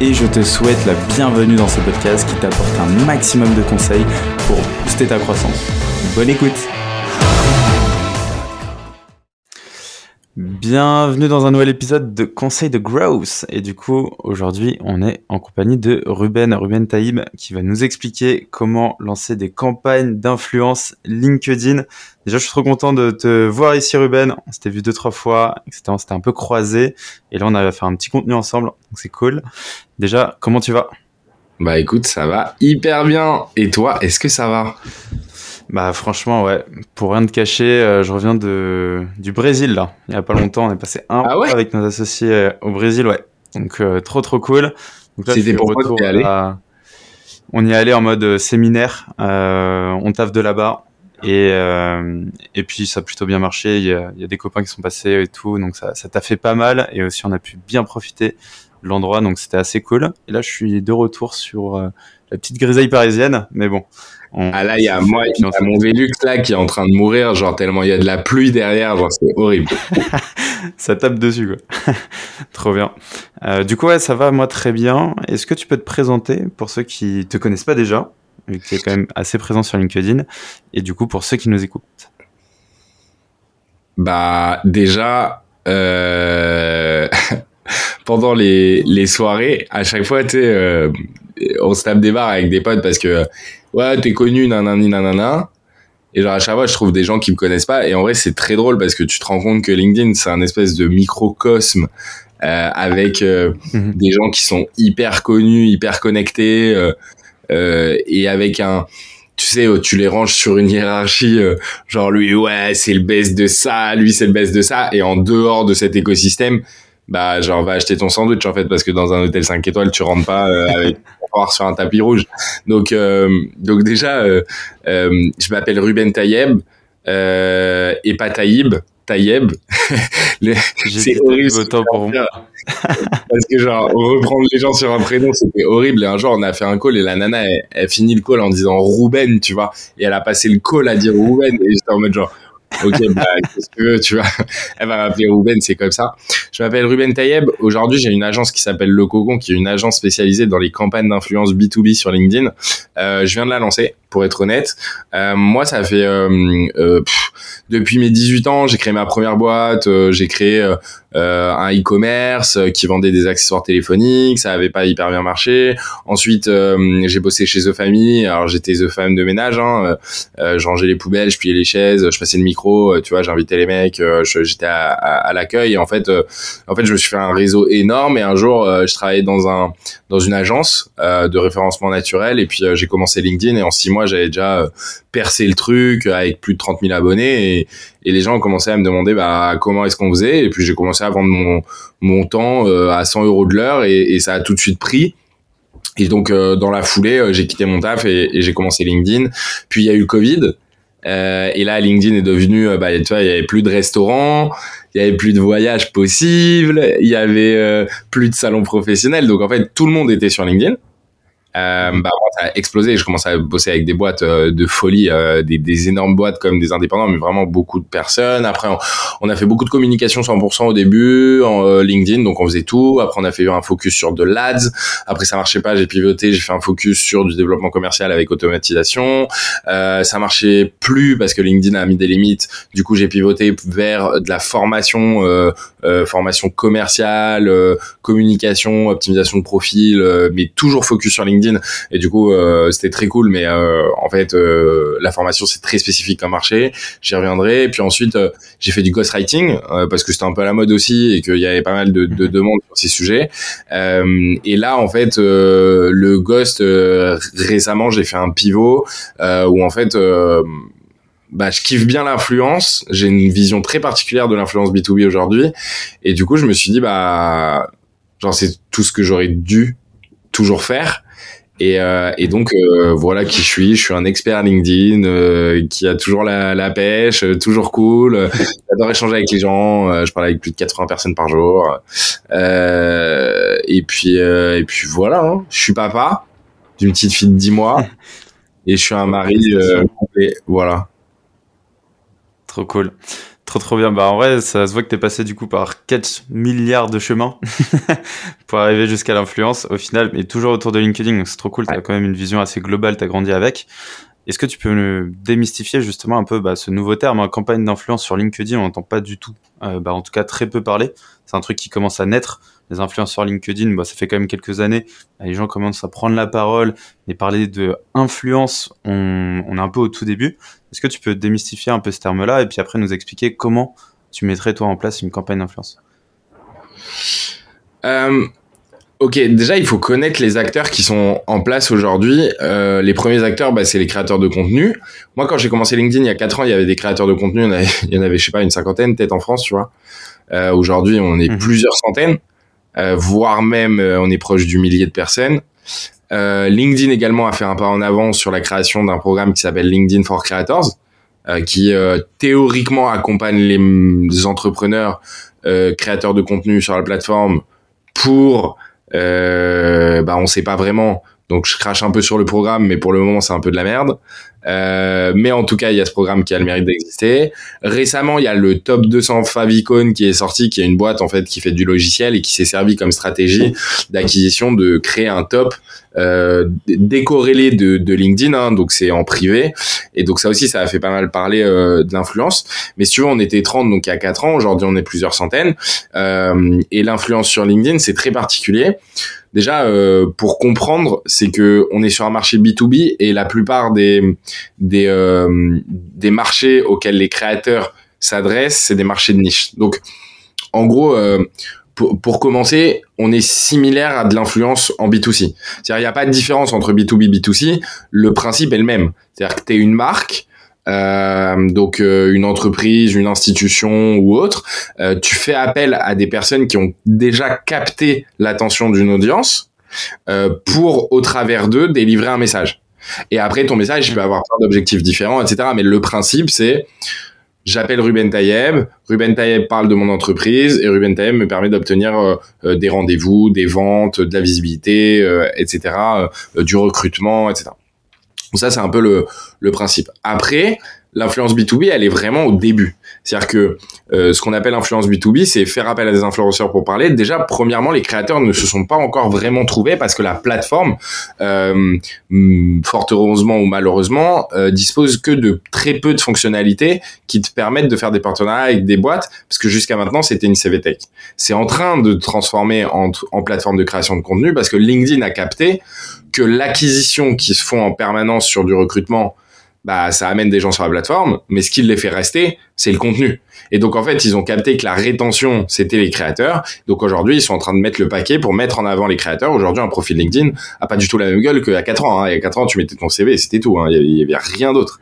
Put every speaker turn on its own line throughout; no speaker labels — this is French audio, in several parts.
et je te souhaite la bienvenue dans ce podcast qui t'apporte un maximum de conseils pour booster ta croissance. Bonne écoute Bienvenue dans un nouvel épisode de Conseil de Growth. Et du coup, aujourd'hui, on est en compagnie de Ruben, Ruben Taïb, qui va nous expliquer comment lancer des campagnes d'influence LinkedIn. Déjà, je suis trop content de te voir ici, Ruben. On s'était vu deux, trois fois, etc. On s'était un peu croisé. Et là, on avait faire un petit contenu ensemble. Donc, c'est cool. Déjà, comment tu vas?
Bah écoute, ça va hyper bien. Et toi, est-ce que ça va?
Bah franchement ouais, pour rien de cacher, euh, je reviens de du Brésil là. Il y a pas longtemps, on est passé un ah ouais? avec nos associés euh, au Brésil ouais. Donc euh, trop trop cool.
C'était pour retour allé?
On y est allé en mode séminaire, on taffe de là-bas et et puis ça a plutôt bien marché. Il y a, il y a des copains qui sont passés et tout, donc ça ça t'a fait pas mal et aussi on a pu bien profiter l'endroit, donc c'était assez cool. Et là je suis de retour sur la petite grisaille parisienne, mais bon.
Ah là, il y a moi, y a mon Velux là qui est en train de mourir, genre tellement il y a de la pluie derrière, genre c'est horrible.
ça tape dessus quoi. Trop bien. Euh, du coup ouais, ça va moi très bien. Est-ce que tu peux te présenter pour ceux qui te connaissent pas déjà, vu que tu es quand même assez présent sur LinkedIn, et du coup pour ceux qui nous écoutent?
Bah déjà. Euh... pendant les, les soirées, à chaque fois, tu sais, euh, on se tape des barres avec des potes parce que ouais, t'es connu, nanani, nanana. Et genre, à chaque fois, je trouve des gens qui me connaissent pas. Et en vrai, c'est très drôle parce que tu te rends compte que LinkedIn, c'est un espèce de microcosme euh, avec euh, mhm. des gens qui sont hyper connus, hyper connectés, et avec un, tu sais, tu les ranges sur une hiérarchie, genre lui, ouais, c'est le best de ça, lui, c'est le best de ça. Et en dehors de cet écosystème, bah genre va acheter ton sandwich en fait parce que dans un hôtel 5 étoiles tu rentres pas euh, avec sur un tapis rouge. Donc euh, donc déjà euh, je m'appelle Ruben Tayeb et pas Taïb Tayeb.
C'est horrible. autant pour moi.
Parce que genre reprendre les gens sur un prénom c'était horrible. Et un jour on a fait un call et la nana elle, elle finit le call en disant Ruben tu vois. Et elle a passé le call à dire Ruben. Et j'étais en mode genre Ok, bah, qu'est-ce que tu vois Elle va m'appeler Ruben, c'est comme ça. Je m'appelle Ruben Tayeb. Aujourd'hui, j'ai une agence qui s'appelle Le Cogon, qui est une agence spécialisée dans les campagnes d'influence B2B sur LinkedIn. Euh, je viens de la lancer, pour être honnête. Euh, moi, ça fait euh, euh depuis mes 18 ans, j'ai créé ma première boîte. Euh, j'ai créé euh, un e-commerce qui vendait des accessoires téléphoniques. Ça avait pas hyper bien marché. Ensuite, j'ai bossé chez The Family. Alors, j'étais The Femme de ménage. Hein. je rangeais les poubelles, je pliais les chaises, je passais le micro. tu vois, j'invitais les mecs. j'étais à, à, à l'accueil. En fait, en fait, je me suis fait un réseau énorme. Et un jour, je travaillais dans un dans une agence de référencement naturel. Et puis, j'ai commencé LinkedIn. Et en six mois moi, j'avais déjà euh, percé le truc avec plus de 30 000 abonnés et, les gens ont commencé à me demander bah, comment est-ce qu'on faisait? Et puis, j'ai commencé à vendre mon, temps euh, à 100 euros de l'heure et, ça a tout de suite pris. Et donc, euh, dans la foulée, j'ai quitté mon taf et, j'ai commencé LinkedIn. Puis, il y a eu le Covid. et là, LinkedIn est devenu, bah, tu vois, il y avait plus de restaurants, il y avait plus de voyages possibles, il y avait plus de salons professionnels. Donc, en fait, tout le monde était sur LinkedIn. Euh, bah, ça a explosé. Je commence à bosser avec des boîtes euh, de folie, euh, des, des, énormes boîtes comme des indépendants, mais vraiment beaucoup de personnes. Après, on, a fait beaucoup de communication 100% au début en euh, LinkedIn, donc on faisait tout. Après, on a fait un focus sur de l'ads. Après, ça marchait pas, j'ai pivoté, j'ai fait un focus sur du développement commercial avec automatisation. ça marchait plus parce que LinkedIn a mis des limites. Du coup, j'ai pivoté vers de la formation, formation commerciale, communication, optimisation de profil, mais toujours focus sur LinkedIn et du coup euh, c'était très cool mais euh, en fait euh, la formation c'est très spécifique comme marché j'y reviendrai et puis ensuite j'ai fait du ghostwriting parce que c'était un peu à la mode aussi et qu'il y avait pas mal de, de demandes sur ces sujets et là en fait le ghost récemment j'ai fait un pivot où en fait bah, je kiffe bien l'influence. J'ai une vision très particulière de l'influence B2B aujourd'hui. Et du coup, je me suis dit, bah, genre, c'est tout ce que j'aurais dû toujours faire. Et, euh, et donc euh, voilà qui je suis. Je suis un expert LinkedIn euh, qui a toujours la, la pêche, toujours cool. J'adore échanger avec les gens. je parle avec plus de 80 personnes par jour. et puis et puis voilà. Hein. Je suis papa d'une petite fille de 10 mois et je suis un mari complet. Voilà.
Trop cool. Trop trop bien. Bah en vrai, ça se voit que t'es passé du coup par 4 milliards de chemins pour arriver jusqu'à l'influence au final, mais toujours autour de LinkedIn. c'est trop cool. T'as quand même une vision assez globale. T'as grandi avec. Est-ce que tu peux me démystifier justement un peu bah, ce nouveau terme, hein, campagne d'influence sur LinkedIn? On n'entend pas du tout, euh, bah, en tout cas très peu parler. C'est un truc qui commence à naître. Les influenceurs LinkedIn, bah, ça fait quand même quelques années. Les gens commencent à prendre la parole et parler de influence. On, on est un peu au tout début. Est-ce que tu peux démystifier un peu ce terme-là et puis après nous expliquer comment tu mettrais toi en place une campagne d'influence?
Euh, Ok, déjà il faut connaître les acteurs qui sont en place aujourd'hui. Euh, les premiers acteurs, bah, c'est les créateurs de contenu. Moi, quand j'ai commencé LinkedIn il y a 4 ans, il y avait des créateurs de contenu. Il y en avait, il y en avait je sais pas, une cinquantaine peut-être en France, tu vois. Euh, aujourd'hui, on est mhm. plusieurs centaines, voire même euh, on est proche du millier de personnes. Euh, LinkedIn également a fait un pas en avant sur la création d'un programme qui s'appelle LinkedIn for Creators, euh, qui euh, théoriquement accompagne les, entrepreneurs créateurs de contenu sur la plateforme pour, bah on sait pas vraiment. Donc je crache un peu sur le programme, mais pour le moment c'est un peu de la merde. Euh, mais en tout cas, il y a ce programme qui a le mérite d'exister. Récemment, il y a le top 200 Favicon qui est sorti, qui est une boîte en fait qui fait du logiciel et qui s'est servi comme stratégie d'acquisition de créer un top euh, décorrélé de, de LinkedIn, hein, donc c'est en privé. Et donc ça aussi, ça a fait pas mal parler euh, de l'influence. Mais si tu veux, on était 30 donc il y a 4 ans. Aujourd'hui, on est plusieurs centaines. Euh, et l'influence sur LinkedIn, c'est très particulier. Déjà, euh, pour comprendre, c'est que on est sur un marché B2B et la plupart des des, euh, des marchés auxquels les créateurs s'adressent, c'est des marchés de niche. Donc, en gros, euh, pour, pour, commencer, on est similaire à de l'influence en B2C. C'est-à-dire, il n'y a pas de différence entre B2B et B2C. Le principe est le même. C'est-à-dire que tu es une marque, euh, donc une entreprise, une institution ou autre, tu fais appel à des personnes qui ont déjà capté l'attention d'une audience pour, au travers d'eux, délivrer un message. Et après, ton message, il peut avoir plein d'objectifs différents, etc. Mais le principe, c'est j'appelle Ruben Tayeb, Ruben Tayeb parle de mon entreprise et Ruben Tayeb me permet d'obtenir des rendez-vous, des ventes, de la visibilité, etc., du recrutement, etc. Ça, c'est un peu le, le principe. Après, l'influence B2B, elle est vraiment au début. C'est-à-dire que euh, ce qu'on appelle influence B2B, c'est faire appel à des influenceurs pour parler. Déjà, premièrement, les créateurs ne se sont pas encore vraiment trouvés parce que la plateforme, euh, mm, fort heureusement ou malheureusement, euh, dispose que de très peu de fonctionnalités qui te permettent de faire des partenariats avec des boîtes, parce que jusqu'à maintenant, c'était une CVTech. C'est en train de transformer en, en plateforme de création de contenu parce que LinkedIn a capté que l'acquisition qui se font en permanence sur du recrutement bah ça amène des gens sur la plateforme, mais ce qui les fait rester, c'est le contenu. Et donc en fait, ils ont capté que la rétention, c'était les créateurs. Donc aujourd'hui, ils sont en train de mettre le paquet pour mettre en avant les créateurs. Aujourd'hui, un profil LinkedIn a pas du tout la même gueule a 4 ans. Hein. Il y a 4 ans, tu mettais ton CV, c'était tout. Hein. Il, y avait, rien d'autre.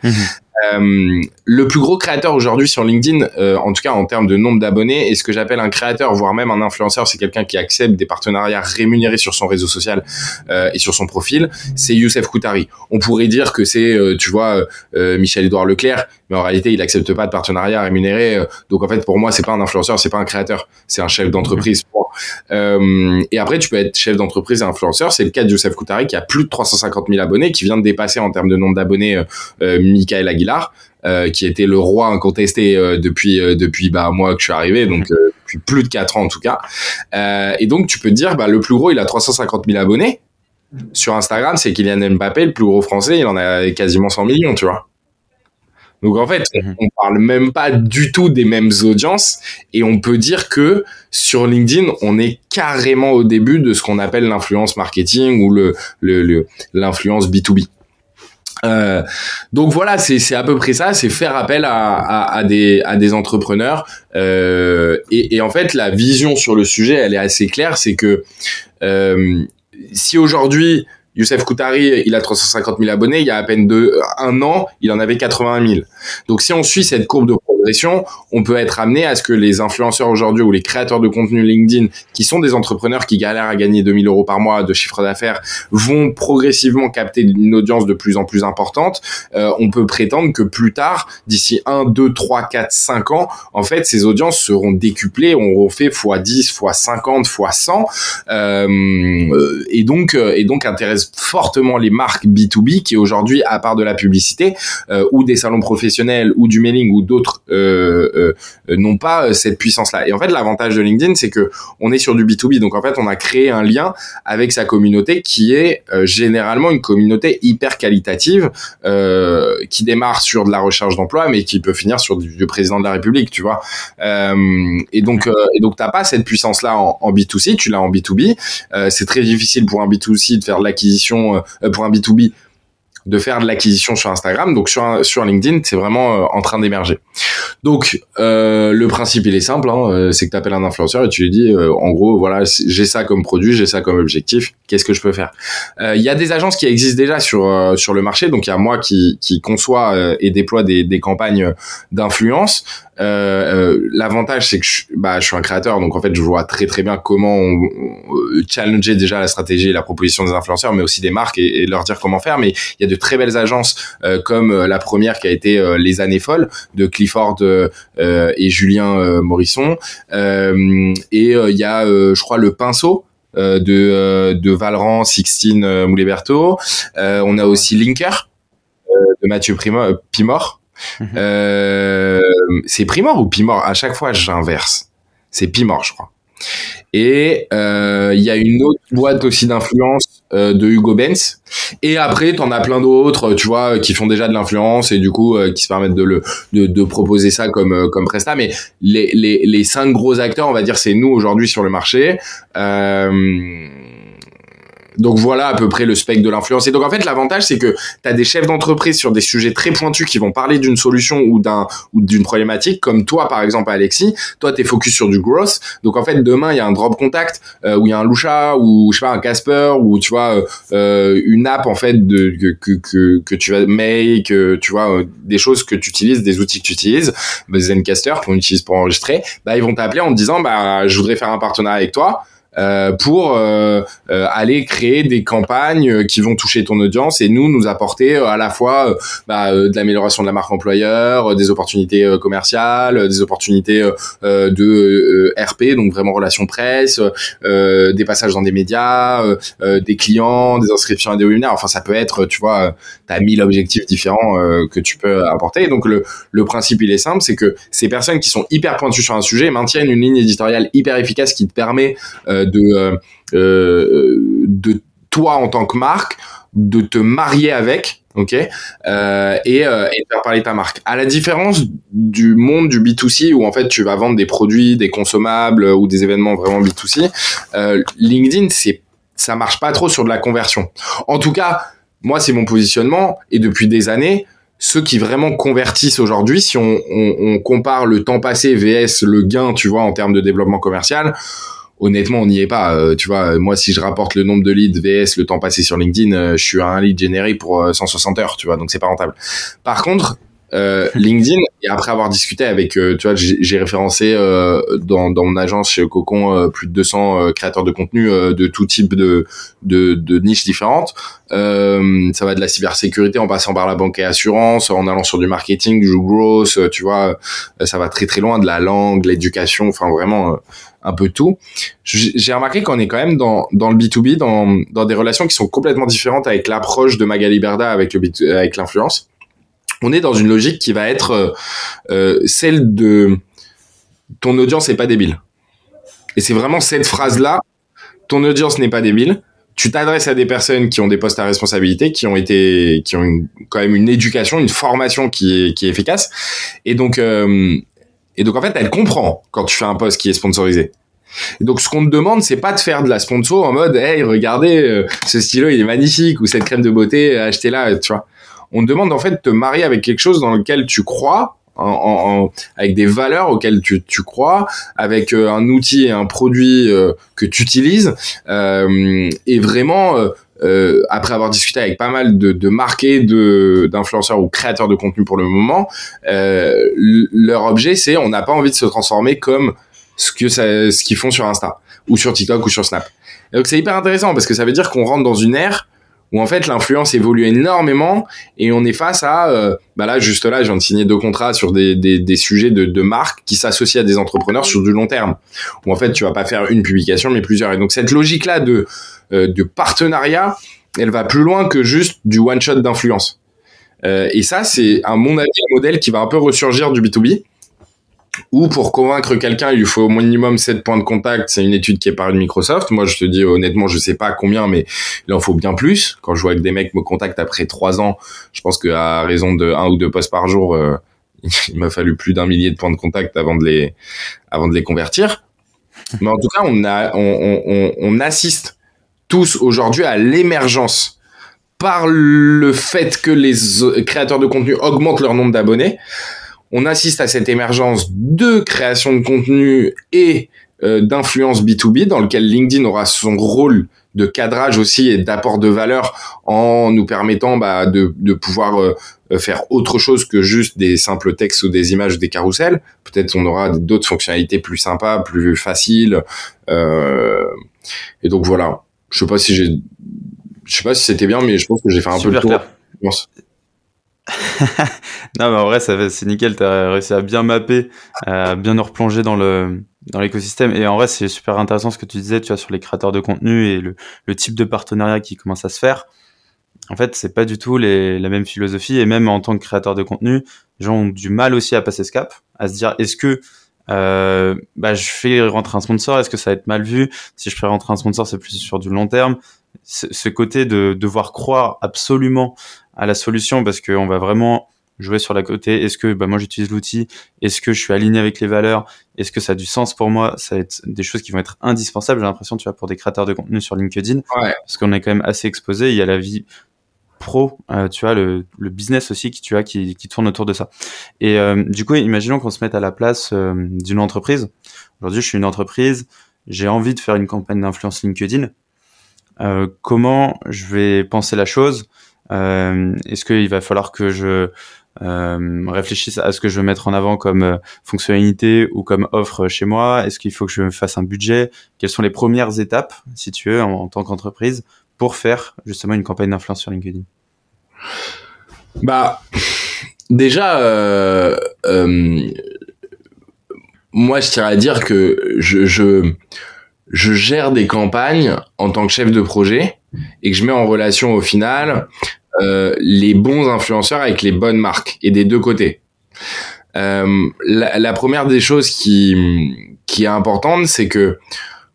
Euh, le plus gros créateur aujourd'hui sur LinkedIn, euh, en tout cas en termes de nombre d'abonnés, et ce que j'appelle un créateur, voire même un influenceur, c'est quelqu'un qui accepte des partenariats rémunérés sur son réseau social euh, et sur son profil, c'est Youssef Koutari. On pourrait dire que c'est, tu vois, Michel-Édouard Leclerc, mais en réalité, il accepte pas de partenariat rémunéré. donc en fait, pour moi, c'est pas un influenceur, c'est pas un créateur, c'est un chef d'entreprise. et après, tu peux être chef d'entreprise et influenceur. C'est le cas de Youssef Koutari qui a plus de 350 000 abonnés, qui vient de dépasser en termes de nombre d'abonnés Michael Aguilar euh, qui était le roi incontesté euh, depuis euh, depuis bah moi que je suis arrivé, donc depuis plus de 4 ans en tout cas. et donc tu peux te dire, bah le plus gros, il a 350 000 abonnés. Sur Instagram, c'est Kylian Mbappé, le plus gros français, il en a quasiment 100 millions, tu vois. Donc en fait, mhm. on parle même pas du tout des mêmes audiences et on peut dire que sur LinkedIn, on est carrément au début de ce qu'on appelle l'influence marketing ou le l'influence B2B. Euh, donc voilà, c'est à peu près ça, c'est faire appel à, à, à, des, à des entrepreneurs. Euh, et, et, en fait, la vision sur le sujet, elle est assez claire, c'est que euh, si aujourd'hui Youssef Koutari, il a 350 000 abonnés. Il y a à peine deux, un an, il en avait 80 000. Donc, si on suit cette courbe de progression, on peut être amené à ce que les influenceurs aujourd'hui ou les créateurs de contenu LinkedIn, qui sont des entrepreneurs qui galèrent à gagner 2000 euros par mois de chiffre d'affaires, vont progressivement capter une audience de plus en plus importante. Euh, on peut prétendre que plus tard, d'ici 1, 2, 3, 4, 5 ans, en fait, ces audiences seront décuplées, on fait x 10, x 50, x 100, euh, et donc euh, et donc fortement les marques B2B qui aujourd'hui, à part de la publicité euh, ou des salons professionnels ou du mailing ou d'autres, euh, euh, n'ont pas cette puissance-là. Et en fait, l'avantage de LinkedIn, c'est que on est sur du B2B, donc en fait, on a créé un lien avec sa communauté qui est généralement une communauté hyper qualitative qui démarre sur de la recherche d'emploi, mais qui peut finir sur du, président de la République, tu vois. et donc et donc t'as pas cette puissance-là en, en B2C, tu l'as en B2B. c'est très difficile pour un B2C de faire de l'acquisition euh, pour un B2B de faire de l'acquisition sur Instagram. Donc sur sur LinkedIn, c'est vraiment euh, en train d'émerger. Donc euh, le principe il est simple, hein, euh, c'est que tu appelles un influenceur et tu lui dis en gros voilà j'ai ça comme produit, j'ai ça comme objectif, qu'est-ce que je peux faire? Il y a des agences qui existent déjà sur sur le marché, donc il y a moi qui qui et déploie des campagnes d'influence. L'avantage c'est que je, bah, je suis un créateur, donc en fait je vois très très bien comment on, challenger déjà la stratégie et la proposition des influenceurs, mais aussi des marques et, et leur dire comment faire. Mais il y a de très belles agences euh, comme euh, la première qui a été euh, Les Années Folles de Clifford et Julien Morisson. et il y a, je crois, Le Pinceau. de de Valran, Sixtine Mouléberto. on a aussi Linker de Mathieu Primo, Pimor. Mhm. c'est Primor ou Pimor? À chaque fois, j'inverse. C'est Pimor, je crois. Et euh, il y a une autre boîte aussi d'influence euh, de Hugo Benz. Et après, t'en as plein d'autres, tu vois, qui font déjà de l'influence et du coup euh, qui se permettent de le de, proposer ça comme comme presta. Mais les, les les cinq gros acteurs, on va dire, c'est nous aujourd'hui sur le marché. Euh, donc voilà à peu près le spectre de l'influence. Et donc en fait l'avantage c'est que tu as des chefs d'entreprise sur des sujets très pointus qui vont parler d'une solution ou d'un ou d'une problématique comme toi par exemple Alexis, toi tu es focus sur du growth. Donc en fait demain il y a un drop contact euh, où il y a un Lusha ou je sais pas un Casper ou tu vois euh, une app en fait de que que que, tu vas make, euh, tu vois des choses que tu utilises, des outils que tu utilises, bah, Zencaster qu'on utilise pour enregistrer, bah ils vont t'appeler en te disant bah je voudrais faire un partenariat avec toi. Euh, pour euh, euh, aller créer des campagnes qui vont toucher ton audience et nous nous apporter à la fois bah, de l'amélioration de la marque employeur, des opportunités commerciales, des opportunités de RP, donc vraiment relations presse, des passages dans des médias, des clients, des inscriptions à des webinaires. Enfin, ça peut être, tu vois, t'as mille objectifs différents que tu peux apporter. Donc le, le principe il est simple, c'est que ces personnes qui sont hyper pointues sur un sujet maintiennent une ligne éditoriale hyper efficace qui te permet de, euh, euh, de toi en tant que marque, de te marier avec, ok, euh, et, et de faire parler ta marque. À la différence du monde du B2C où en fait tu vas vendre des produits, des consommables ou des événements vraiment B2C, LinkedIn c'est ça marche pas trop sur de la conversion. En tout cas, moi c'est mon positionnement et depuis des années, ceux qui vraiment convertissent aujourd'hui, si on, on, on, compare le temps passé vs le gain, tu vois, en termes de développement commercial, honnêtement, on n'y est pas. Euh, tu vois, moi, si je rapporte le nombre de leads VS le temps passé sur LinkedIn, euh, je suis à un lead généré pour 160 euh, heures, tu vois, donc c'est pas rentable. Par contre, euh, LinkedIn et après avoir discuté avec tu vois j'ai référencé dans, dans mon agence chez Cocon plus de 200 créateurs de contenu de tout type de de, de niches différentes ça va de la cybersécurité en passant par la banque et assurance en allant sur du marketing du growth tu vois ça va très très loin de la langue l'éducation enfin vraiment un peu tout. J'ai remarqué qu'on est quand même dans, dans le B2B, dans, dans des relations qui sont complètement différentes avec l'approche de Magali Berda avec le avec l'influence. On est dans une logique qui va être euh, euh, celle de ton audience n'est pas débile. Et c'est vraiment cette phrase-là, ton audience n'est pas débile. Tu t'adresses à des personnes qui ont des postes à responsabilité, qui ont été, qui ont quand même une éducation, une formation qui est, qui est efficace. Et donc, euh, et donc en fait, elle comprend quand tu fais un post qui est sponsorisé. Et donc ce qu'on te demande, c'est pas de faire de la sponsor en mode "Hey, regardez, euh, ce stylo, il est magnifique" ou cette crème de beauté, achetez-la, tu vois. On te demande en fait de te marier avec quelque chose dans lequel tu crois, en, avec des valeurs auxquelles tu, tu crois, avec euh, un outil et un produit euh, que tu utilises, et vraiment euh, après avoir discuté avec pas mal de, de marqués, de d'influenceurs ou créateurs de contenu pour le moment, euh, leur objet c'est on n'a pas envie de se transformer comme ce que ça, ce qu'ils font sur Insta ou sur TikTok ou sur Snap. donc c'est hyper intéressant parce que ça veut dire qu'on rentre dans une ère où en fait l'influence évolue énormément et on est face à euh, bah là juste là je viens de signer deux contrats sur des, des, des sujets de, de marques qui s'associent à des entrepreneurs sur du long terme où en fait tu vas pas faire une publication mais plusieurs. Et donc cette logique là de euh, de partenariat elle va plus loin que juste du one shot d'influence. Euh, et ça c'est à mon avis un modèle qui va un peu ressurgir du B2B ou pour convaincre quelqu'un, il lui faut au minimum 7 points de contact. C'est une étude qui est parue de Microsoft. Moi, je te dis honnêtement, je sais pas combien, mais il en faut bien plus. Quand je vois que des mecs me contactent après 3 ans, je pense qu'à raison de un ou deux posts par jour, euh, il m'a fallu plus d'un millier de points de contact avant de les, avant de les convertir. Mais en tout cas, on, a, on, on, on assiste tous aujourd'hui à l'émergence par le fait que les créateurs de contenu augmentent leur nombre d'abonnés on assiste à cette émergence de création de contenu et euh, d'influence B2B dans lequel LinkedIn aura son rôle de cadrage aussi et d'apport de valeur en nous permettant bah, de, de pouvoir euh, faire autre chose que juste des simples textes ou des images ou des carousels. Peut-être on aura d'autres fonctionnalités plus sympas, plus faciles. Euh, et donc voilà. Je sais pas si j'ai, je sais pas si c'était bien, mais je pense que j'ai fait un peu le tour.
non, mais en vrai, c'est nickel. Tu as réussi à bien mapper, à bien nous replonger dans le dans l'écosystème. Et en vrai, c'est super intéressant ce que tu disais, tu vois, sur les créateurs de contenu et le, le type de partenariat qui commence à se faire. En fait, c'est pas du tout les, la même philosophie. Et même en tant que créateur de contenu, les gens ont du mal aussi à passer ce cap, à se dire, est-ce que euh, bah, je fais rentrer un sponsor, est-ce que ça va être mal vu? Si je fais rentrer un sponsor, c'est plus sur du long terme. Ce côté de devoir croire absolument à la solution parce qu'on va vraiment jouer sur la côté. Est-ce que bah, moi j'utilise l'outil? Est-ce que je suis aligné avec les valeurs? Est-ce que ça a du sens pour moi? Ça va être des choses qui vont être indispensables. J'ai l'impression, tu vois, pour des créateurs de contenu sur LinkedIn, parce qu'on est quand même assez exposé. Il y a la vie pro, euh, tu vois, le, le, business aussi qui tu as qui, qui tourne autour de ça. Et euh, du coup, imaginons qu'on se mette à la place euh, d'une entreprise. Aujourd'hui, je suis une entreprise, j'ai envie de faire une campagne d'influence LinkedIn. comment je vais penser la chose? euh, Est-ce qu'il va falloir que je euh, réfléchisse à ce que je veux mettre en avant comme euh, fonctionnalité ou comme offre chez moi? Est-ce qu'il faut que je fasse un budget? Quelles sont les premières étapes, si tu veux, en, tant qu'entreprise, pour faire justement une campagne d'influence sur LinkedIn?
Bah, déjà, euh, euh, moi, je tiens à dire que je, je, je gère des campagnes en tant que chef de projet et que je mets en relation au final euh, les bons influenceurs avec les bonnes marques et des deux côtés. Euh, la, première des choses qui, qui est importante, c'est que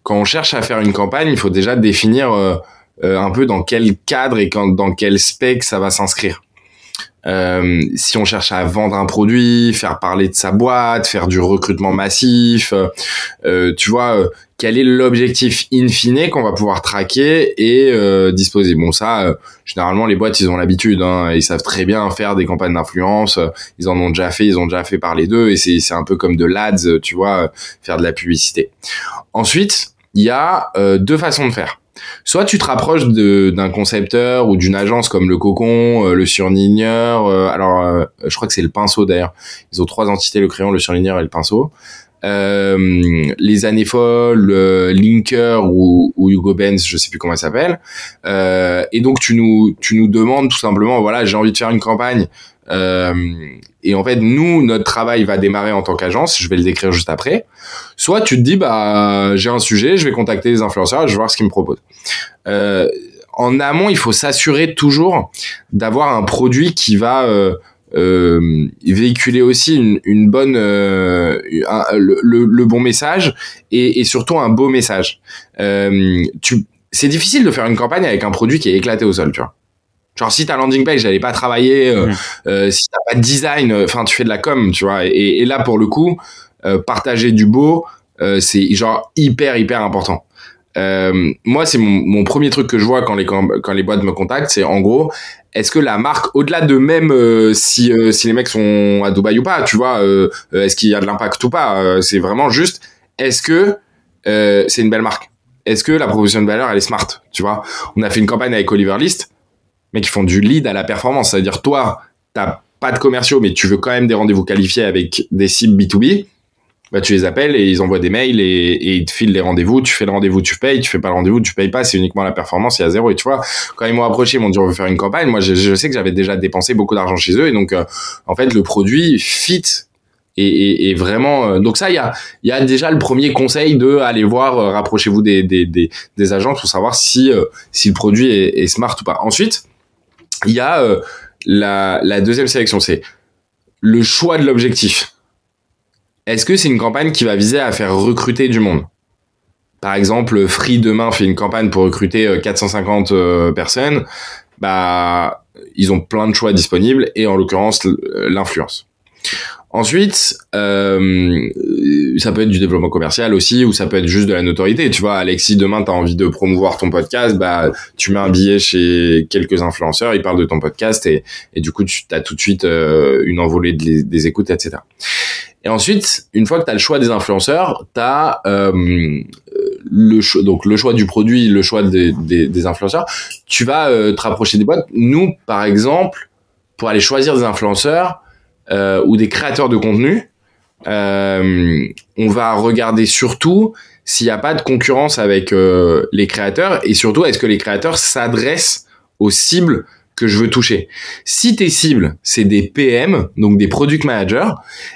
quand on cherche à faire une campagne, il faut déjà définir euh, un peu dans quel cadre et dans quel spec ça va s'inscrire. Si on cherche à vendre un produit, faire parler de sa boîte, faire du recrutement massif, tu vois, quel est l'objectif in fine qu'on va pouvoir traquer et euh, disposer. Bon, ça, euh, généralement, les boîtes, ils ont l'habitude, hein, ils savent très bien faire des campagnes d'influence, ils en ont déjà fait, ils ont déjà fait parler d'eux, et c'est un peu comme de l'ads, tu vois, faire de la publicité. Ensuite, il y a euh, deux façons de faire. Soit tu te rapproches d'un concepteur ou d'une agence comme le Cocon, le Surligneur. alors, je crois que c'est le Pinceau d'ailleurs. Ils ont trois entités, le crayon, le Surligneur et le Pinceau. Euh, les années folles, euh, Linker ou, ou, Hugo Benz, je sais plus comment il s'appelle. Euh, et donc tu nous tu nous demandes tout simplement, voilà, j'ai envie de faire une campagne. Euh, et en fait, nous, notre travail va démarrer en tant qu'agence. Je vais le décrire juste après. Soit tu te dis, bah, j'ai un sujet, je vais contacter les influenceurs, je vais voir ce qu'ils me proposent. Euh, en amont, il faut s'assurer toujours d'avoir un produit qui va euh, euh, véhiculer aussi une, une bonne euh, le, le, bon message et, et, surtout un beau message. Euh, tu, c'est difficile de faire une campagne avec un produit qui est éclaté au sol, tu vois. Genre si ta landing page elle est pas travaillée, euh, mmh. euh, si t'as pas de design, enfin tu fais de la com, tu vois. Et, et là pour le coup, partager du beau, c'est genre hyper hyper important. Euh, moi, c'est mon, premier truc que je vois quand les quand les boîtes me contactent, c'est en gros, est-ce que la marque, au-delà de même euh, si euh, si les mecs sont à Dubaï ou pas, tu vois, euh, est-ce qu'il y a de l'impact ou pas, c'est vraiment juste, est-ce que c'est une belle marque? Est-ce que la proposition de valeur elle est smart Tu vois, on a fait une campagne avec Oliver List, mais qui font du lead à la performance. C'est-à-dire toi, t'as pas de commerciaux, mais tu veux quand même des rendez-vous qualifiés avec des cibles B2B. Bah, tu les appelles et ils envoient des mails et, ils te filent les rendez-vous. Tu fais le rendez-vous, tu payes. Tu fais pas le rendez-vous, tu payes pas. C'est uniquement la performance, il y a zéro. Et tu vois, quand ils m'ont approché, ils m'ont dit on veut faire une campagne. Moi, je, sais que j'avais déjà dépensé beaucoup d'argent chez eux et donc euh, en fait le produit fit et, vraiment euh, donc ça il y a il y a déjà le premier conseil de aller voir euh, rapprochez-vous des, des, des, des agents pour savoir si si le produit est, est, smart ou pas ensuite il y a la, la deuxième sélection c'est le choix de l'objectif est-ce que c'est une campagne qui va viser à faire recruter du monde? Par exemple, Free demain fait une campagne pour recruter 450 euh, euh, personnes. Bah, ils ont plein de choix disponibles et en l'occurrence l'influence. Ensuite, euh, ça peut être du développement commercial aussi, ou ça peut être juste de la notoriété. Tu vois, Alexis, demain, tu as envie de promouvoir ton podcast, bah, tu mets un billet chez quelques influenceurs, ils parlent de ton podcast, et du coup, tu as tout de suite une envolée des écoutes, etc. Et ensuite, une fois que tu as le choix des influenceurs, tu as euh, le choix, donc le choix du produit, le choix des, des, des influenceurs. Tu vas euh, te rapprocher des boîtes. Nous, par exemple, pour aller choisir des influenceurs euh, ou des créateurs de contenu, euh, on va regarder surtout s'il n'y a pas de concurrence avec euh, les créateurs et surtout est-ce que les créateurs s'adressent aux cibles que je veux toucher. Si tes cibles, c'est des PM, donc des product managers,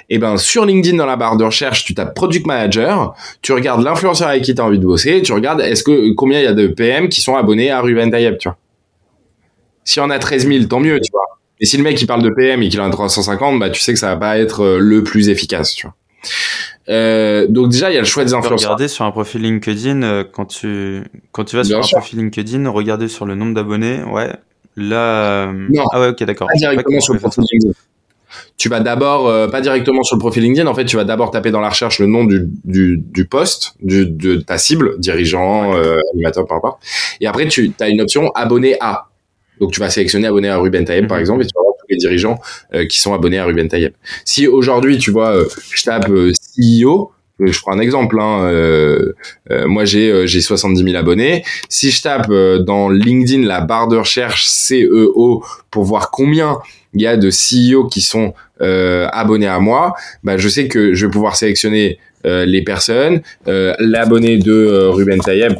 et eh ben sur LinkedIn dans la barre de recherche, tu tapes product manager, tu regardes l'influenceur avec qui tu as envie de bosser, tu regardes est-ce que combien il y a de PM qui sont abonnés à Ruben Tayeb, tu vois. Si on a 13 000, tant mieux, tu vois. Et si le mec il parle de PM et qu'il en a 350, bah tu sais que ça va pas être euh, le plus efficace, tu vois. Euh, donc déjà, il y a le choix des influenceurs.
Regarder sur un profil LinkedIn euh, quand tu quand tu vas sur un profil LinkedIn, regarder sur le nombre d'abonnés, ouais, Là, euh,
non.
Ah ouais, ok, d'accord.
Pas directement sur le profil LinkedIn. Tu vas d'abord, euh, pas directement sur le profil LinkedIn, en fait, tu vas d'abord taper dans la recherche le nom du, du, du poste, du, de ta cible, dirigeant, euh, animateur, peu importe. Et après, tu as une option abonné à. Donc, tu vas sélectionner abonné à Ruben Tayeb, par mhm. exemple, et tu vas voir tous les dirigeants qui sont abonnés à Ruben Tayeb. Si aujourd'hui, tu vois, je tape CEO, je prends un exemple. Hein, euh, euh, moi, j'ai euh, j'ai 70 000 abonnés. Si je tape dans LinkedIn la barre de recherche CEO pour voir combien il y a de CEO qui sont abonnés à moi, bah, je sais que je vais pouvoir sélectionner les personnes, l'abonné de Ruben Tayeb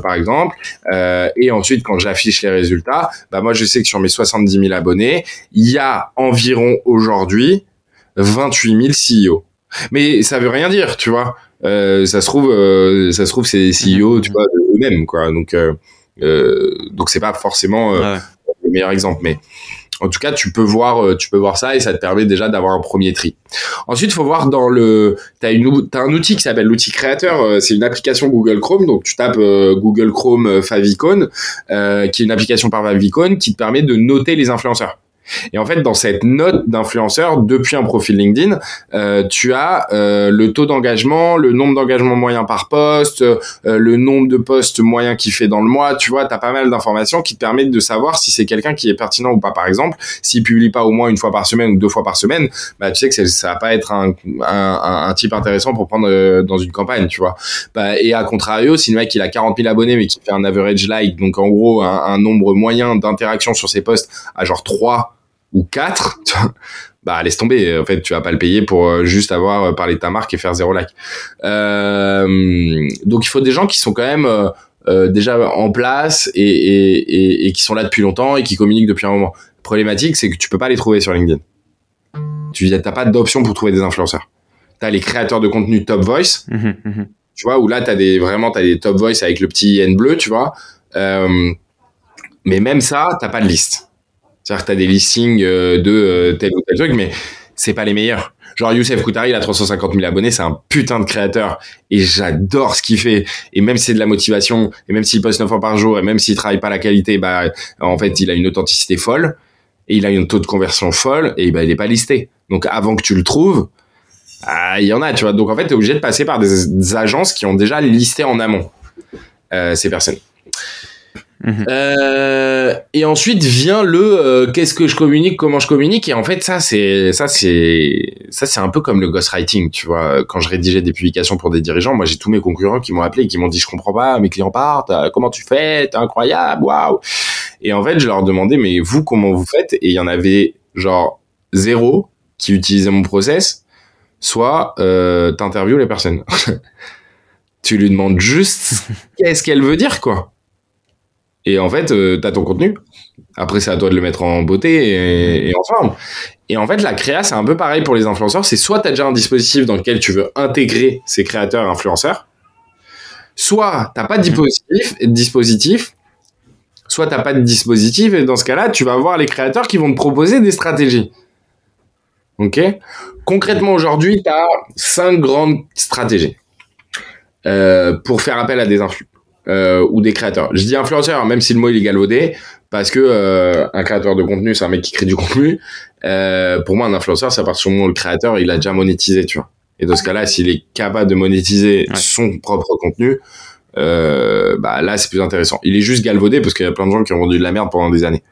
par exemple, et ensuite quand j'affiche les résultats, bah moi je sais que sur mes 70 000 abonnés, il y a environ aujourd'hui 28 000 CEO. Mais ça veut rien dire, tu vois. Euh, ça se trouve, euh, ça se trouve, c'est CEO, mhm. tu vois, eux-mêmes, quoi. Donc, euh, euh donc c'est pas forcément euh, le meilleur exemple, mais en tout cas, tu peux voir, euh, tu peux voir ça et ça te permet déjà d'avoir un premier tri. Ensuite, il faut voir dans le, t'as une, t'as un outil qui s'appelle l'outil créateur. C'est une application Google Chrome. Donc, tu tapes Google Chrome Favicon, qui est une application par Favicon qui te permet de noter les influenceurs. Et en fait, dans cette note d'influenceur, depuis un profil LinkedIn, euh, tu as euh, le taux d'engagement, le nombre d'engagements moyens par poste, euh, le nombre de postes moyens qu'il fait dans le mois. Tu vois, tu as pas mal d'informations qui te permettent de savoir si c'est quelqu'un qui est pertinent ou pas. Par exemple, s'il publie pas au moins une fois par semaine ou deux fois par semaine, bah, tu sais que ça va pas être un, un, un, type intéressant pour prendre euh, dans une campagne, tu vois. Bah, et à contrario, si le mec il a 40 000 abonnés mais qui fait un average like, donc en gros un, un nombre moyen d'interactions sur ses posts à genre 3 ou 4, bah laisse tomber. En fait, tu vas pas le payer pour euh, juste avoir euh, parlé de ta marque et faire zéro like. Euh, donc il faut des gens qui sont quand même euh, déjà en place et, et, et, qui sont là depuis longtemps et qui communiquent depuis un moment. Problématique, c'est que tu peux pas les trouver sur LinkedIn. Tu n'as pas d'option pour trouver des influenceurs. Tu as les créateurs de contenu Top Voice, mmh mmh tu vois, où là, tu as des, vraiment, as des Top Voice avec le petit N bleu, tu vois. mais même ça, t'as pas de liste. C'est-à-dire que tu as des listings euh, de euh, tel ou tel truc, mais c'est pas les meilleurs. Genre Youssef Koutari, il a 350 000 abonnés, c'est un putain de créateur et j'adore ce qu'il fait. Et même si c'est de la motivation, et même s'il poste 9 fois par jour, et même s'il travaille pas la qualité, bah en fait il a une authenticité folle et il a une taux de conversion folle et bah il est pas listé. Donc avant que tu le trouves, ah, il y en a, tu vois. Donc en fait, tu es obligé de passer par des, agences qui ont déjà listé en amont euh, ces personnes. Mhm. Euh, et ensuite vient le euh, qu'est-ce que je communique, comment je communique. Et en fait, ça c'est ça c'est ça c'est un peu comme le ghostwriting, tu vois. Quand je rédigeais des publications pour des dirigeants, moi j'ai tous mes concurrents qui m'ont appelé et qui m'ont dit je comprends pas, mes clients partent, euh, comment tu fais, t'es incroyable, waouh. Et en fait, je leur demandais mais vous comment vous faites? Et il y en avait genre zéro qui utilisait mon process, soit euh, t'interviews les personnes. tu lui demandes juste qu'est-ce qu'elle veut dire quoi et en fait, euh, tu as ton contenu. Après, c'est à toi de le mettre en beauté et, en forme. Et en fait, la créa, c'est un peu pareil pour les influenceurs. C'est soit tu as déjà un dispositif dans lequel tu veux intégrer ces créateurs et influenceurs, soit t'as pas de dispositif, dispositif soit t'as pas de dispositif et dans ce cas-là, tu vas avoir les créateurs qui vont te proposer des stratégies. Ok? Concrètement, aujourd'hui, tu as cinq grandes stratégies euh, pour faire appel à des influx euh, ou des créateurs. Je dis influenceur, même si le mot il est galvaudé, parce que euh, un créateur de contenu, c'est un mec qui crée du contenu. Euh, pour moi, un influenceur, c'est à partir du moment où le créateur, il a déjà monétisé, tu vois. Et dans ce cas-là, s'il est capable de monétiser son propre contenu, euh, bah là, c'est plus intéressant. Il est juste galvaudé parce qu'il y a plein de gens qui ont vendu de la merde pendant des années.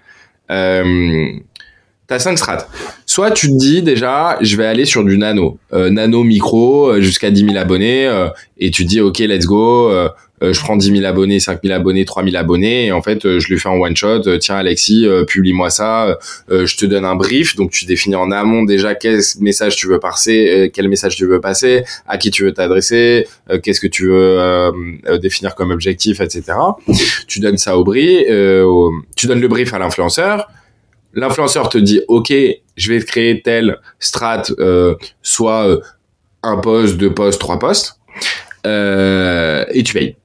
Euh, T'as cinq strats. Soit tu te dis déjà, je vais aller sur du nano, euh, nano micro euh, jusqu'à 10 000 abonnés, euh, et tu te dis ok let's go, je prends 10 000 abonnés, 5 000 abonnés, 3 000 abonnés, et en fait je le fais en one shot. tiens Alexis, publie-moi ça, je te donne un brief, donc tu définis en amont déjà quel message tu veux passer, quel message tu veux passer, à qui tu veux t'adresser, qu'est-ce que tu veux définir comme objectif, etc. Tu donnes ça au brief, tu donnes le brief à l'influenceur l'influenceur te dit ok je vais créer tel strat euh, soit euh, un poste deux postes trois postes euh, et tu payes.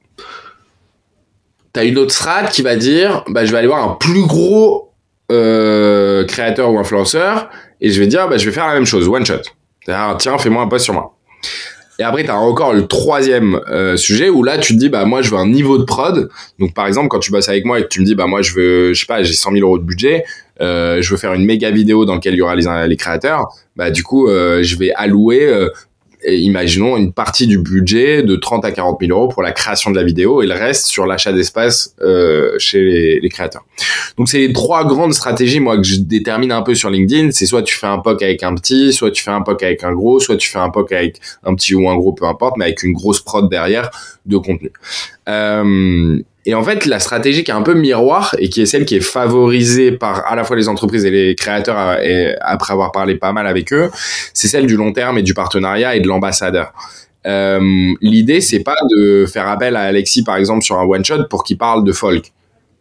T'as une autre strat qui va dire bah je vais aller voir un plus gros créateur ou influenceur et je vais dire bah je vais faire la même chose one shot. Tiens fais-moi un post sur moi. Et après, tu as encore le troisième sujet où là, tu te dis, bah moi, je veux un niveau de prod. Donc, par exemple, quand tu bosses avec moi et que tu me dis, bah moi, je veux, je sais pas, j'ai 100 000 euros de budget, je veux faire une méga vidéo dans laquelle il y aura les, les créateurs, bah du coup, euh, je vais allouer imaginons une partie du budget de 30 à 40 000 euros pour la création de la vidéo et le reste sur l'achat d'espace euh, chez les, créateurs. Donc c'est les trois grandes stratégies moi que je détermine un peu sur LinkedIn. C'est soit tu fais un POC avec un petit, soit tu fais un POC avec un gros, soit tu fais un POC avec un petit ou un gros, peu importe, mais avec une grosse prod derrière de contenu. Euh, et en fait, la stratégie qui est un peu miroir et qui est celle qui est favorisée par à la fois les entreprises et les créateurs, euh, et après avoir parlé pas mal avec eux, c'est celle du long terme et du partenariat et de l'ambassadeur. Euh, L'idée, c'est pas de faire appel à Alexis, par exemple, sur un one shot pour qu'il parle de folk.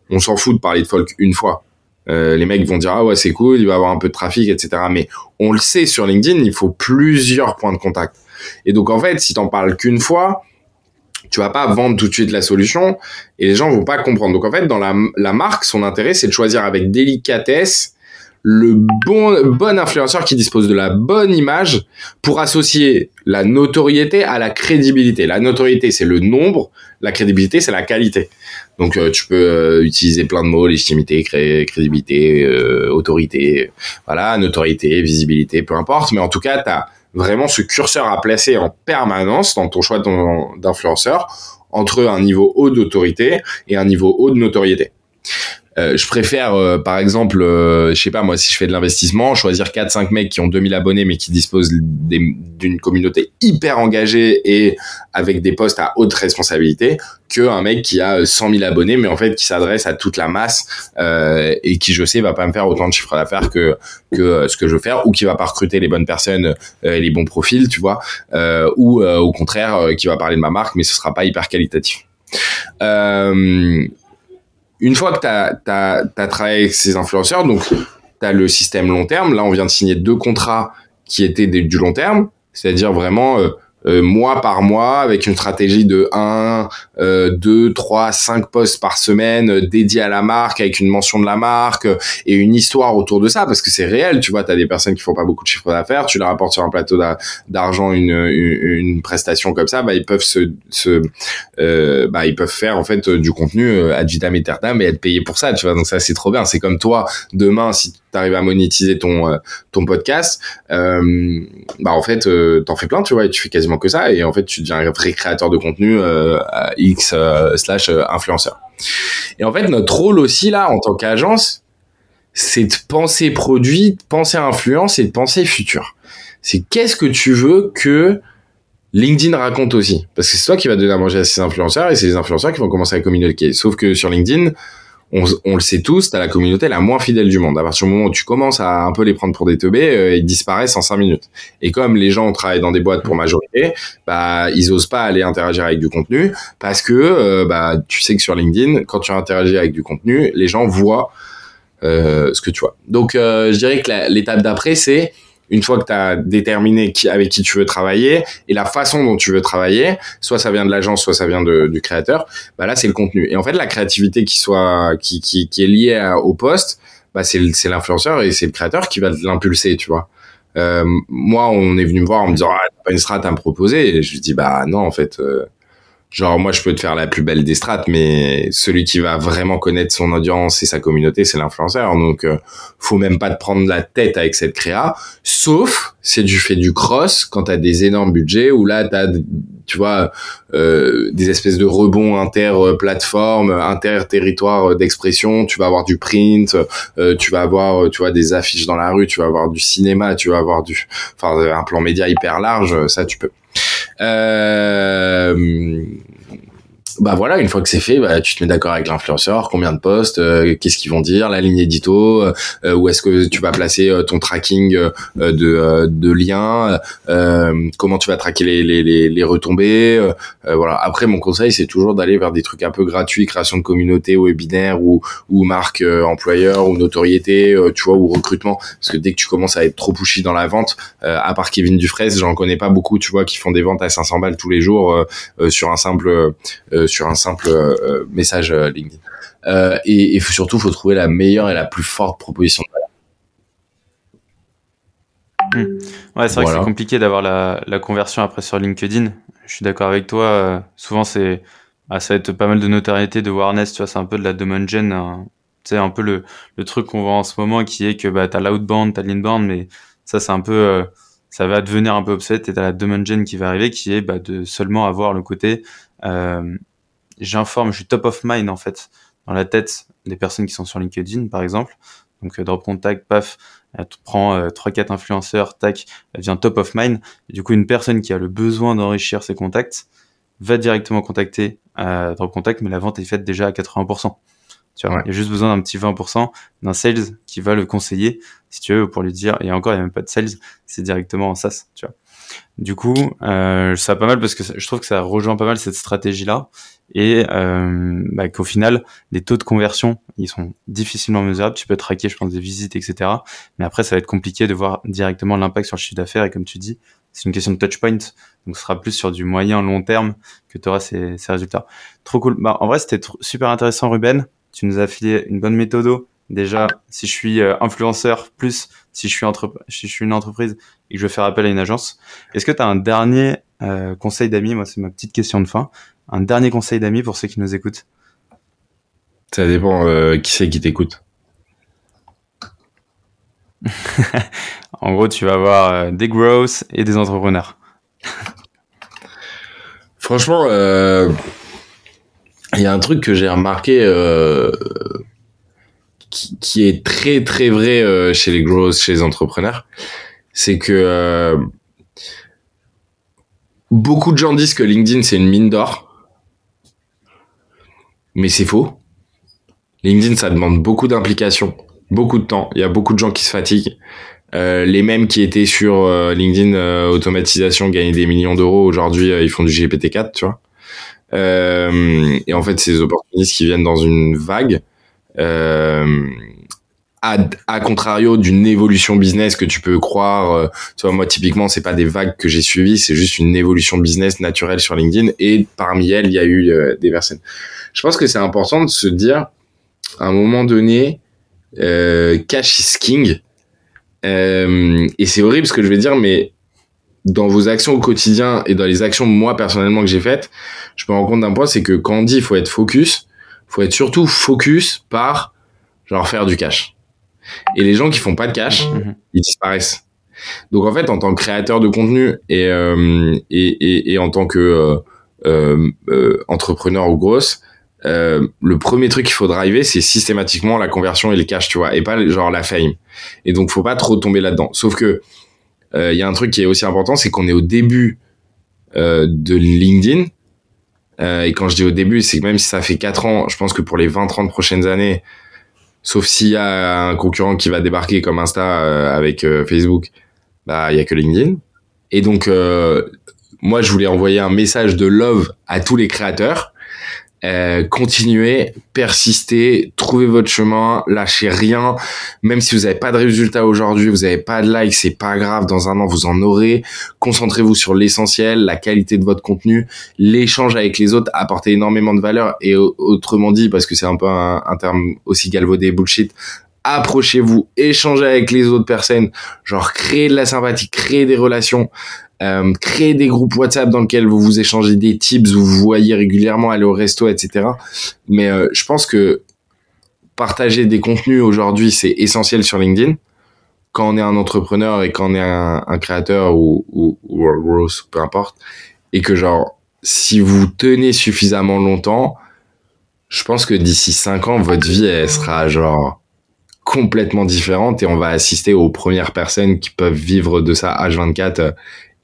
On s'en fout de parler de folk une fois. Euh, les mecs vont dire ah ouais c'est cool, il va avoir un peu de trafic, etc. Mais on le sait sur LinkedIn, il faut plusieurs points de contact. Et donc en fait, si t'en parles qu'une fois, tu vas pas vendre tout de suite la solution et les gens vont pas comprendre. Donc en fait, dans la, la marque, son intérêt, c'est de choisir avec délicatesse le bon, bon influenceur qui dispose de la bonne image pour associer la notoriété à la crédibilité. La notoriété, c'est le nombre, la crédibilité, c'est la qualité. Donc euh, tu peux euh, utiliser plein de mots, légitimité, crédibilité, euh, autorité, voilà, notoriété, visibilité, peu importe, mais en tout cas, tu as vraiment ce curseur à placer en permanence dans ton choix d'influenceur entre un niveau haut d'autorité et un niveau haut de notoriété. Euh, je préfère, euh, par exemple, euh, je sais pas moi, si je fais de l'investissement, choisir 4-5 mecs qui ont 2000 abonnés mais qui disposent d'une communauté hyper engagée et avec des postes à haute responsabilité, que un mec qui a 100 000 abonnés mais en fait qui s'adresse à toute la masse et qui, je sais, va pas me faire autant de chiffres d'affaires que que ce que je veux faire ou qui va pas recruter les bonnes personnes et les bons profils, tu vois, ou au contraire qui va parler de ma marque mais ce sera pas hyper qualitatif. Euh, une fois que tu as, travaillé avec ces influenceurs, donc tu as le système long terme. Là, on vient de signer deux contrats qui étaient du long terme, c'est-à-dire vraiment euh, euh, mois par mois avec une stratégie de 1, euh, 2, 3, 5 posts par semaine euh, dédiés à la marque avec une mention de la marque euh, et une histoire autour de ça parce que c'est réel, tu vois, tu as des personnes qui font pas beaucoup de chiffres d'affaires, tu leur apportes sur un plateau d'argent une, une, prestation comme ça, bah ils peuvent se, se bah ils peuvent faire en fait du contenu ad vitam aeternam et être payés pour ça, tu vois. Donc ça c'est trop bien, c'est comme toi demain si tu arrives à monétiser ton ton podcast, bah en fait t'en fais plein, tu vois, et tu fais quasiment que ça et en fait tu deviens un vrai créateur de contenu euh, X euh, slash euh, influenceur. Et en fait, notre rôle aussi là, en tant qu'agence, c'est de penser produit, de penser influence et de penser futur. C'est qu'est-ce que tu veux que LinkedIn raconte aussi. Parce que c'est toi qui vas donner à manger à ces influenceurs et c'est les influenceurs qui vont commencer à communiquer. Sauf que sur LinkedIn, on, on le sait tous, t'as la communauté la moins fidèle du monde. À partir du moment où tu commences à un peu les prendre pour des teubés, euh, ils disparaissent en cinq minutes. Et comme les gens travaillent dans des boîtes pour majorité, bah ils osent pas aller interagir avec du contenu parce que euh, bah tu sais que sur LinkedIn, quand tu interagis avec du contenu, les gens voient euh, ce que tu vois. Donc je dirais que l'étape d'après c'est une fois que tu as déterminé qui, avec qui tu veux travailler et la façon dont tu veux travailler, soit ça vient de l'agence, soit ça vient de, du créateur, bah là c'est le contenu. Et en fait la créativité qui soit qui, qui, qui est liée au poste, bah c'est l'influenceur et c'est le créateur qui va l'impulser, tu vois. Euh, moi, on est venu me voir en me disant ah, t'as pas une strat à me proposer et je dis bah non en fait euh, Genre moi je peux te faire la plus belle des strates, mais celui qui va vraiment connaître son audience et sa communauté, c'est l'influenceur. Donc euh, faut même pas te prendre la tête avec cette créa, sauf si tu fais du cross quand t'as des énormes budgets ou là t'as tu vois euh, des espèces de rebonds inter plateforme, inter territoire d'expression. Tu vas avoir du print, euh, tu vas avoir tu vois des affiches dans la rue, tu vas avoir du cinéma, tu vas avoir du enfin un plan média hyper large. Ça tu peux. Euh, bah voilà, une fois que c'est fait, bah, tu te mets d'accord avec l'influenceur, combien de posts, euh, qu'est-ce qu'ils vont dire, la ligne édito, euh, où est-ce que tu vas placer euh, ton tracking euh, de, de liens, comment tu vas traquer les, les, les, les retombées. voilà. Après, mon conseil, c'est toujours d'aller vers des trucs un peu gratuits, création de communauté, webinaire ou, ou marque employeur ou notoriété, tu vois, ou recrutement. Parce que dès que tu commences à être trop pushy dans la vente, à part Kevin Dufresne, j'en connais pas beaucoup, tu vois, qui font des ventes à 500 balles tous les jours sur un simple sur un simple euh, message euh, LinkedIn. Euh, et, et surtout, il faut trouver la meilleure et la plus forte proposition de valeur.
Hmm. Ouais, c'est vrai que c'est compliqué d'avoir la, la, conversion après sur LinkedIn. Je suis d'accord avec toi. souvent, c'est ah, ça va être pas mal de notoriété, de awareness. Tu vois, c'est un peu de la demand gen. Hein. C'est un peu le, le truc qu'on voit en ce moment qui est que bah, tu as l'outbound, tu as l'inbound, mais ça, c'est un peu. ça va devenir un peu obsolète et tu as la demand gen qui va arriver qui est bah, de seulement avoir le côté euh, j'informe, je suis top of mind en fait dans la tête des personnes qui sont sur LinkedIn par exemple. Donc euh, drop contact, paf, elle prend euh, trois quatre influenceurs, tac, elle devient top of mind. Et du coup, une personne qui a le besoin d'enrichir ses contacts va directement contacter euh, drop contact, mais la vente est faite déjà à 80%. Tu vois, il y a juste besoin d'un petit 20% d'un sales qui va le conseiller, si tu veux, pour lui dire. Et encore, il n'y a même pas de sales, c'est directement en SaaS, tu vois. Du coup, euh, ça pas mal parce que je trouve que ça rejoint pas mal cette stratégie-là et euh, bah, qu'au final, les taux de conversion, ils sont difficilement mesurables. Tu peux traquer, je pense, des visites, etc. Mais après, ça va être compliqué de voir directement l'impact sur le chiffre d'affaires. Et comme tu dis, c'est une question de touch point. Donc, ce sera plus sur du moyen long terme que tu auras ces, ces, résultats. Trop cool. Bah, en vrai, c'était super intéressant, Ruben. Tu nous as filé une bonne méthode. Déjà, si je suis euh, influenceur, plus si je suis, entre... si je suis une entreprise et que je veux faire appel à une agence. Est-ce que tu as un dernier euh, conseil d'amis? Moi, c'est ma petite question de fin un dernier conseil d'amis pour ceux qui nous écoutent?
Ça dépend euh, qui c'est qui t'écoute.
en gros, tu vas avoir euh, des growth et des entrepreneurs.
Franchement, euh, il y a un truc que j'ai remarqué qui, est très très vrai chez les growth, chez les entrepreneurs, c'est que beaucoup de gens disent que LinkedIn c'est une mine d'or mais c'est faux. LinkedIn, ça demande beaucoup d'implication, beaucoup de temps. Il y a beaucoup de gens qui se fatiguent. Euh, les mêmes qui étaient sur euh, LinkedIn euh, automatisation gagnaient des millions d'euros. Aujourd'hui, ils font du GPT-4, tu vois. et en fait, c'est des opportunistes qui viennent dans une vague. À, à, contrario d'une évolution business que tu peux croire, vois, moi typiquement c'est pas des vagues que j'ai suivies, c'est juste une évolution business naturelle sur LinkedIn et parmi elles il y a eu des personnes je pense que c'est important de se dire, à un moment donné, euh, cash is king. Euh, et c'est horrible ce que je vais dire, mais dans vos actions au quotidien et dans les actions moi personnellement que j'ai faites, je me rends compte d'un point, c'est que quand on dit il faut être focus, faut être surtout focus par genre faire du cash. Et les gens qui font pas de cash, mhm. ils disparaissent. Donc en fait, en tant que créateur de contenu et euh, et, et, et, en tant que euh, euh, entrepreneur ou grosse, euh, le premier truc qu'il faut driver, c'est systématiquement la conversion et le cash, tu vois, et pas genre la fame. Et donc, faut pas trop tomber là-dedans. Sauf que il y a un truc qui est aussi important, c'est qu'on est au début de LinkedIn. Et quand je dis au début, c'est que même si ça fait 4 ans, je pense que pour les 20-30 prochaines années, sauf s'il y a un concurrent qui va débarquer comme Insta avec Facebook, bah il y a que LinkedIn. Et donc euh, moi je voulais envoyer un message de love à tous les créateurs. Euh, continuez, persistez, trouvez votre chemin, lâchez rien. Même si vous n'avez pas de résultat aujourd'hui, vous n'avez pas de like, c'est pas grave. Dans un an, vous en aurez. Concentrez-vous sur l'essentiel, la qualité de votre contenu, l'échange avec les autres, apportez énormément de valeur. Et autrement dit, parce que c'est un peu un, un terme aussi galvaudé, bullshit, approchez-vous, échangez avec les autres personnes, genre créez de la sympathie, créez des relations, euh, créez des groupes WhatsApp dans lesquels vous vous échangez des tips, vous vous voyez régulièrement aller au resto, etc. Mais euh, je pense que partager des contenus aujourd'hui, c'est essentiel sur LinkedIn. Quand on est un entrepreneur et quand on est un, créateur ou, ou, ou peu importe, et que genre, si vous tenez suffisamment longtemps, je pense que d'ici 5 ans, votre vie, elle sera genre complètement différente et on va assister aux premières personnes qui peuvent vivre de ça H24 euh,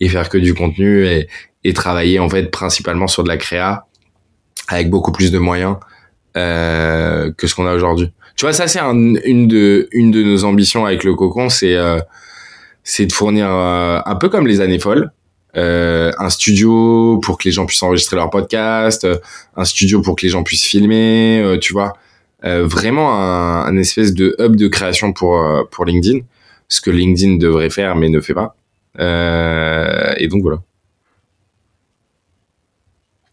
et faire que du contenu et, et travailler en fait principalement sur de la créa avec beaucoup plus de moyens euh, que ce qu'on a aujourd'hui. Tu vois, ça c'est une de une de nos ambitions avec le Cocon, c'est euh, c'est de fournir euh, un peu comme les années folles, euh, un studio pour que les gens puissent enregistrer leur podcast, un studio pour que les gens puissent filmer, tu vois, euh, vraiment un, espèce de hub de création pour euh, pour LinkedIn, ce que LinkedIn devrait faire mais ne fait pas. Euh, et donc voilà.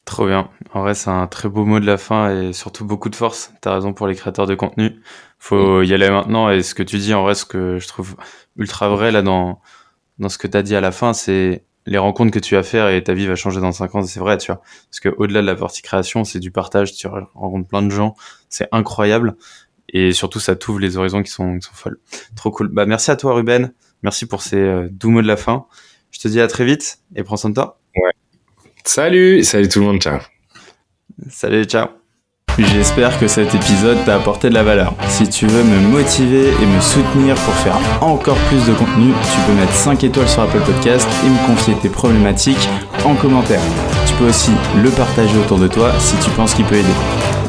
Trop bien. En vrai, c'est un très beau mot de la fin et surtout beaucoup de force. T'as raison pour les créateurs de contenu. Faut y aller maintenant. Et ce que tu dis, en vrai, ce que je trouve ultra vrai là dans, dans ce que t'as dit à la fin, c'est les rencontres que tu vas faire et ta vie va changer dans 5 ans, c'est vrai, tu vois. Parce que au-delà de la partie création, c'est du partage, tu rencontres plein de gens, c'est incroyable. Et surtout, ça t'ouvre les horizons qui sont, qui sont folles. Trop cool. Bah, merci à toi, Ruben. Merci pour ces euh, doux mots de la fin. Je te dis à très vite et prends soin de toi.
Ouais. Salut, salut tout le monde, ciao.
Salut, ciao. J'espère que cet épisode t'a apporté de la valeur. Si tu veux me motiver et me soutenir pour faire encore plus de contenu, tu peux mettre 5 étoiles sur Apple Podcast et me confier tes problématiques en commentaire. Tu peux aussi le partager autour de toi si tu penses qu'il peut aider.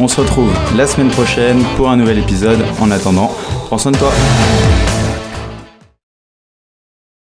On se retrouve la semaine prochaine pour un nouvel épisode. En attendant, prends soin de toi.